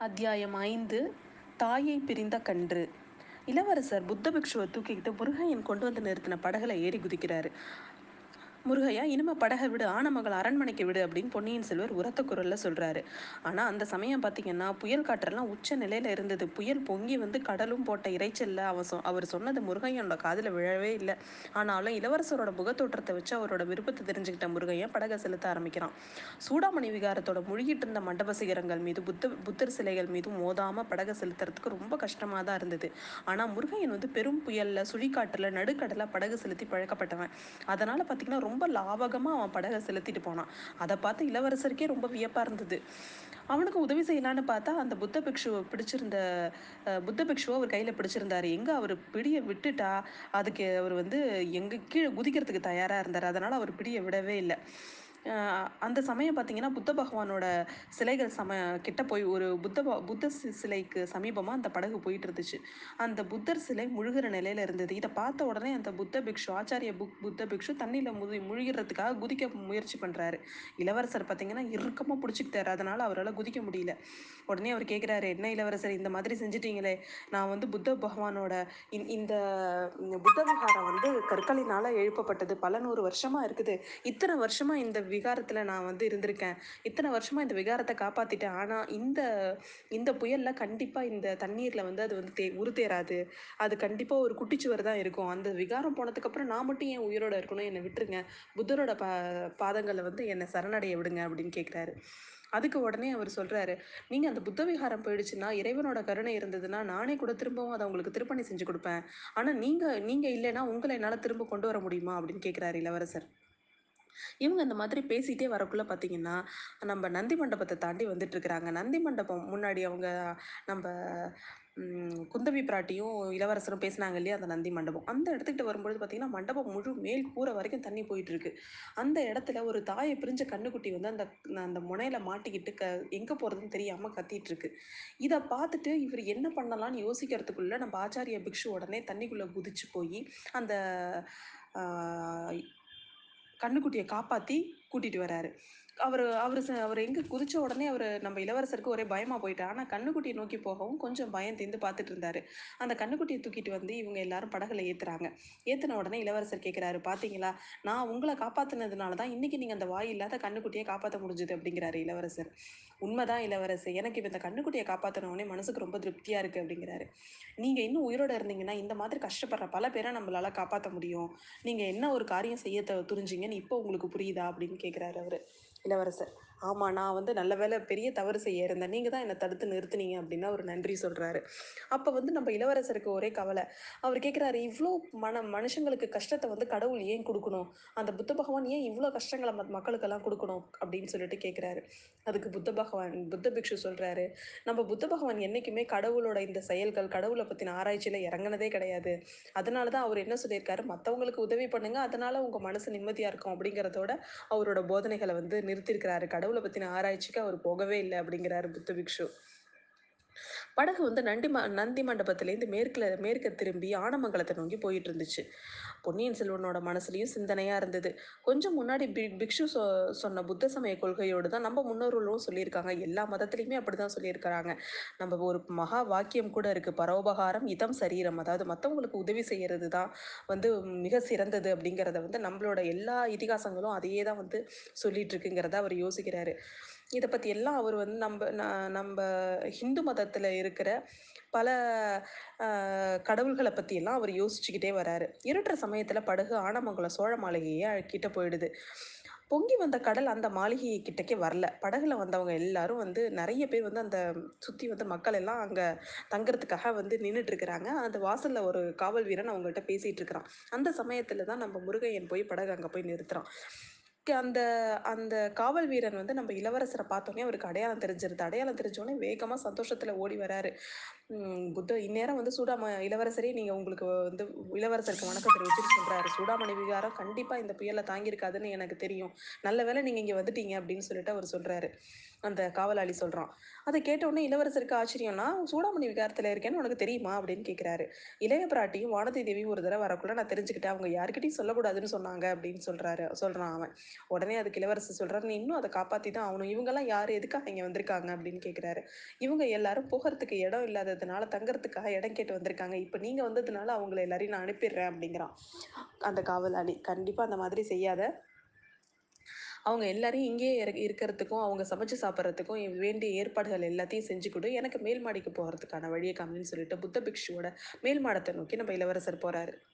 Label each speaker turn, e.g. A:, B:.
A: அத்தியாயம் ஐந்து தாயை பிரிந்த கன்று. இளவரசர் புத்த பிக்ஷுவை தூக்கிக்கிட்டு முருகையன் கொண்டு வந்து நிறுத்தின படகுல ஏறி குதிக்கிறாரு. முருகையா இனிமே படகை விடு ஆனமகள் அரண்மனைக்கு விடு அப்படின்னு பொன்னியின் செல்வர் உரத்த குரல்ல சொல்றாரு. ஆனா அந்த சமயம் பாத்தீங்கன்னா புயல் காற்றெல்லாம் உச்ச நிலையில இருந்தது. புயல் பொங்கி வந்து கடலும் போட்ட இறைச்சல்ல அவன் சொ அவர் சொன்னது முருகையனோட காதுல விழவே இல்லை. ஆனாலும் இளவரசரோட முகத்தோற்றத்தை வச்சு அவரோட விருப்பத்தை தெரிஞ்சுக்கிட்ட முருகையன் படகை செலுத்த ஆரம்பிக்கிறான். சூடாமணி விகாரத்தோட முழுகிட்டு இருந்த மண்டப சிகரங்கள் மீது புத்த புத்தர் சிலைகள் மீதும் மோதாம படகை செலுத்துறதுக்கு ரொம்ப கஷ்டமா தான் இருந்தது. ஆனா முருகையன் வந்து பெரும் புயல்ல சுழிக்காட்டுல நடுக்கடல படகு செலுத்தி பழக்கப்பட்டவன். அதனால பாத்தீங்கன்னா ரொம்ப லாவகமாக அவன் படகை செலுத்திட்டு போனான். அதை பார்த்து இளவரசருக்கே ரொம்ப வியப்பாக இருந்தது. அவனுக்கு உதவி செய்யலான்னு பார்த்தா அந்த புத்த பிக்ஷுவை பிடிச்சிருந்த புத்த பிக்ஷுவை அவர் கையில் பிடிச்சிருந்தார். எங்கே அவர் பிடியை விட்டுட்டா அதுக்கு அவர் வந்து எங்கள் கீழே குதிக்கிறதுக்கு தயாராக இருந்தார். அதனால் அவர் பிடியை விடவே இல்லை. அந்த சமயம் பார்த்தீங்கன்னா புத்த பகவானோட சிலைகள் சம கிட்ட போய் ஒரு புத்த ப- புத்த சிலைக்கு சமீபமாக அந்த படகு போயிட்டு இருந்துச்சு அந்த புத்தர் சிலை முழுகிற நிலையில இருந்தது. இதை பார்த்த உடனே அந்த புத்த பிக்ஷு ஆச்சாரிய புக் புத்த பிக்ஷு தண்ணியில் முதி முழுகிறதுக்காக குதிக்க முயற்சி பண்ணுறாரு இளவரசர் பார்த்தீங்கன்னா இறுக்கமாக பிடிச்சிக்கிட்டாரு. அதனால் அவரால் குதிக்க முடியல. உடனே அவர் கேட்குறாரு என்ன இளவரசர் இந்த மாதிரி செஞ்சிட்டீங்களே. நான் வந்து புத்த பகவானோட இந்த இந்த இந்த புத்த விகாரம் வந்து கற்களினால் எழுப்பப்பட்டது. பல நூறு வருஷமாக இருக்குது. இத்தனை வருஷமாக இந்த விகாரத்துல நான் வந்து இருந்திருக்கேன். இத்தனை வருஷமா இந்த விகாரத்தை காப்பாத்திட்டேன். ஆனா இந்த இந்த புயல்ல கண்டிப்பா இந்த தண்ணீர்ல வந்து அது வந்து தே உருத்தேறாது. அது கண்டிப்பா ஒரு குட்டிச்சுவர் தான் இருக்கும். அந்த விகாரம் போனதுக்கு அப்புறம் நான் மட்டும் ஏன் உயிரோட இருக்கணும் என்னை விட்டுருங்க. புத்தரோட பா பாதங்களை வந்து என்னை சரணடைய விடுங்க அப்படின்னு கேட்குறாரு அதுக்கு உடனே அவர் சொல்றாரு நீங்க அந்த புத்த விகாரம் போயிடுச்சுன்னா இறைவனோட கருணை இருந்ததுன்னா நானே கூட திரும்பவும் அதை உங்களுக்கு திருப்பணி செஞ்சு கொடுப்பேன். ஆனா நீங்க நீங்க இல்லைன்னா உங்களை என்னால திரும்ப கொண்டு வர முடியுமா? அப்படின்னு கேட்குறாரு இளவரசர். இவங்க இந்த மாதிரி பேசிட்டே வரக்குள்ள பார்த்தீங்கன்னா நம்ம நந்தி மண்டபத்தை தாண்டி வந்துட்டு இருக்கிறாங்க நந்தி மண்டபம் முன்னாடி அவங்க நம்ம குந்தவி பிராட்டியும் இளவரசரும் பேசினாங்க இல்லையா அந்த நந்தி மண்டபம். அந்த இடத்துக்கிட்ட வரும்பொழுது பார்த்திங்கன்னா மண்டபம் முழு மேல் கூரை வரைக்கும் தண்ணி போயிட்டு இருக்கு அந்த இடத்துல ஒரு தாயை பிரிஞ்ச கண்ணுக்குட்டி வந்து அந்த அந்த முனையில மாட்டிக்கிட்டு க எங்க போறதுன்னு தெரியாம கத்திட்டு இருக்கு இதை பார்த்துட்டு இவர் என்ன பண்ணலாம்னு யோசிக்கிறதுக்குள்ள நம்ம ஆச்சாரிய பிக்ஷு உடனே தண்ணிக்குள்ள குதிச்சு போய் அந்த கண்ணுக்குட்டியை காப்பாத்தி கூட்டிட்டு வராரு. அவர் அவர் அவர் எங்க குதிச்ச உடனே அவர் நம்ம இளவரசருக்கு ஒரே பயமா போயிட்டா ஆனா கண்ணுக்குட்டியை நோக்கி போகவும் கொஞ்சம் பயம் தேர்ந்து பார்த்துட்டு இருந்தாரு. அந்த கண்ணுக்குட்டியை தூக்கிட்டு வந்து இவங்க எல்லாரும் படகுல ஏத்துறாங்க. ஏத்துன உடனே இளவரசர் கேட்குறாரு பாத்தீங்களா? நான் உங்களை காப்பாற்றினதுனால தான் இன்னைக்கு நீங்க அந்த வாய் இல்லாத கண்ணுக்குட்டியை காப்பாற்ற முடிஞ்சது அப்படிங்கிறாரு இளவரசர். உண்மைதான் இளவரசர். எனக்கு இப்ப இந்த கண்ணுக்குட்டியை காப்பாத்தின உடனே மனசுக்கு ரொம்ப திருப்தியா இருக்கு அப்படிங்கிறாரு. நீங்க இன்னும் உயிரோட இருந்தீங்கன்னா இந்த மாதிரி கஷ்டப்படுற பல பேரை நம்மளால காப்பாற்ற முடியும். நீங்க என்ன ஒரு காரியம் செய்ய துரிஞ்சிங்கன்னு இப்போ உங்களுக்கு புரியுதா அப்படின்னு கேட்குறாரு அவரு. இளவரசர் ஆமா நான் வந்து நல்ல வேளை பெரிய தவறு செய்ய இருந்தேன். நீங்க தான் என்னை தடுத்து நிறுத்துனீங்க அப்படின்னு அவர் நன்றி சொல்றாரு. அப்ப வந்து நம்ம இளவரசருக்கு ஒரே கவலை. அவர் கேட்குறாரு இவ்வளோ மன மனுஷங்களுக்கு கஷ்டத்தை வந்து கடவுள் ஏன் கொடுக்கணும்? அந்த புத்த பகவான் ஏன் இவ்வளோ கஷ்டங்களை ம- மக்களுக்கெல்லாம் கொடுக்கணும்? அப்படின்னு சொல்லிட்டு கேட்குறாரு அதுக்கு புத்த பகவான் புத்த பிக்ஷு சொல்றாரு நம்ம புத்த பகவான் என்னைக்குமே கடவுளோட இந்த செயல்கள் கடவுளை பத்தின ஆராய்ச்சியில இறங்குனதே கிடையாது. அதனாலதான் அவர் என்ன சொல்லியிருக்காரு? மத்தவங்களுக்கு உதவி பண்ணுங்க. அதனால உங்க மனசு நிம்மதியா இருக்கும். அப்படிங்கறதோட அவரோட போதனைகளை வந்து நிறுத்தியிருக்கிறாரு கடவுள். பத்தின ஆராய்ச்சிக்கு அவர் போகவே இல்லை அப்படிங்கிறாரு புத்த பிக்ஷு. படகு வந்து நண்டி ம நந்தி மண்டபத்திலேருந்து மேற்குல மேற்க திரும்பி ஆனமங்கலத்தை நோக்கி போயிட்டு இருந்துச்சு பொன்னியின் செல்வனோட மனசுலயும் சிந்தனையா இருந்தது. கொஞ்சம் முன்னாடி பி பிக்ஷு சொ சொன்ன புத்த சமய கொள்கையோடு தான் நம்ம முன்னோர்களும் சொல்லியிருக்காங்க. எல்லா மதத்துலையுமே அப்படிதான் சொல்லியிருக்கிறாங்க. நம்ம ஒரு மகா வாக்கியம் கூட இருக்கு. பரோபகாரம் இதம் சரீரம். அதாவது மற்றவங்களுக்கு உதவி செய்யறது தான் வந்து மிக சிறந்தது அப்படிங்கிறத வந்து நம்மளோட எல்லா இதிகாசங்களும் அதையே தான் வந்து சொல்லிட்டு இருக்குங்கிறத அவர் யோசிக்கிறாரு. இதை பத்தி எல்லாம் அவர் வந்து நம்ம ந- நம்ம ஹிந்து மதத்துல இருக்கிற பல கடவுள்களை பத்தி எல்லாம் அவர் யோசிச்சுக்கிட்டே வராரு. இருட்டுற சமயத்துல படகு ஆனமங்கலம் சோழ மாளிகையே கிட்ட போயிடுது. பொங்கி வந்த கடல் அந்த மாளிகை கிட்டக்கே வரல. படகுல வந்தவங்க எல்லாரும் வந்து நிறைய பேர் வந்து அந்த சுத்தி வந்து மக்கள் எல்லாம் அங்க தங்குறதுக்காக வந்து நின்றுட்டு இருக்கிறாங்க. அந்த வாசல்ல ஒரு காவல் வீரன் அவங்கள்ட்ட பேசிட்டு இருக்கிறான். அந்த சமயத்துல தான் நம்ம முருகையன் போய் படகு அங்க போய் நிறுத்துறான். அந்த அந்த காவல் வீரன் வந்து நம்ம இளவரசரை பார்த்தோன்னே அவருக்கு அடையாளம் தெரிஞ்சிருது. அடையாளம் தெரிஞ்சோடனே வேகமா சந்தோஷத்துல ஓடி வராரு. புத்த இந்நேரம் வந்து சூடாம இளவரசரே நீங்க உங்களுக்கு வந்து இளவரசருக்கு வணக்கம் தெரிவிச்சுட்டு சொல்றாரு. சூடாமணி விகாரம் கண்டிப்பா இந்த புயலை தாங்கியிருக்காதுன்னு எனக்கு தெரியும். நல்ல வேளை நீங்க இங்க வந்துட்டீங்க அப்படின்னு சொல்லிட்டு அவர் சொல்றாரு. அந்த காவலாளி சொல்கிறான் அதை கேட்ட உடனே இளவரசருக்கு ஆச்சரியம்னா சூடாமணி விகாரத்தில் இருக்கேன்னு உனக்கு தெரியுமா? அப்படின்னு கேட்குறாரு இளைய பிராட்டியும் வானதி தேவியும் ஒரு தடவை வரக்குள்ள நான் தெரிஞ்சுக்கிட்டேன். அவங்க யாருக்கிட்டையும் சொல்லக்கூடாதுன்னு சொன்னாங்க அப்படின்னு சொல்கிறாரு சொல்கிறான் அவன். உடனே அதுக்கு இளவரசர் சொல்கிறார் நீ இன்னும் அதை காப்பாற்றி தான் ஆகணும். இவங்கெல்லாம் யார்? எதுக்காக இங்கே வந்திருக்காங்க? அப்படின்னு கேட்குறாரு இவங்க எல்லாரும் போகிறதுக்கு இடம் இல்லாததுனால தங்கறதுக்காக இடம் கேட்டு வந்திருக்காங்க. இப்போ நீங்கள் வந்ததுனால அவங்கள எல்லாரையும் நான் அனுப்பிடுறேன் அப்படிங்கிறான். அந்த காவலாளி. கண்டிப்பாக அந்த மாதிரி செய்யாத. அவங்க எல்லாரையும் இங்கேயே இருக்கிறதுக்கும் அவங்க சமைச்சு சாப்பிட்றதுக்கும் வேண்டிய ஏற்பாடுகள் எல்லாத்தையும் செஞ்சு கொடு. எனக்கு மேல் மாடிக்கு போகிறதுக்கான வழியை காமின்னு சொல்லிட்டு புத்த பிக்ஷுவோட மேல் மாடத்தை நோக்கி நம்ம இளவரசர் போகிறாரு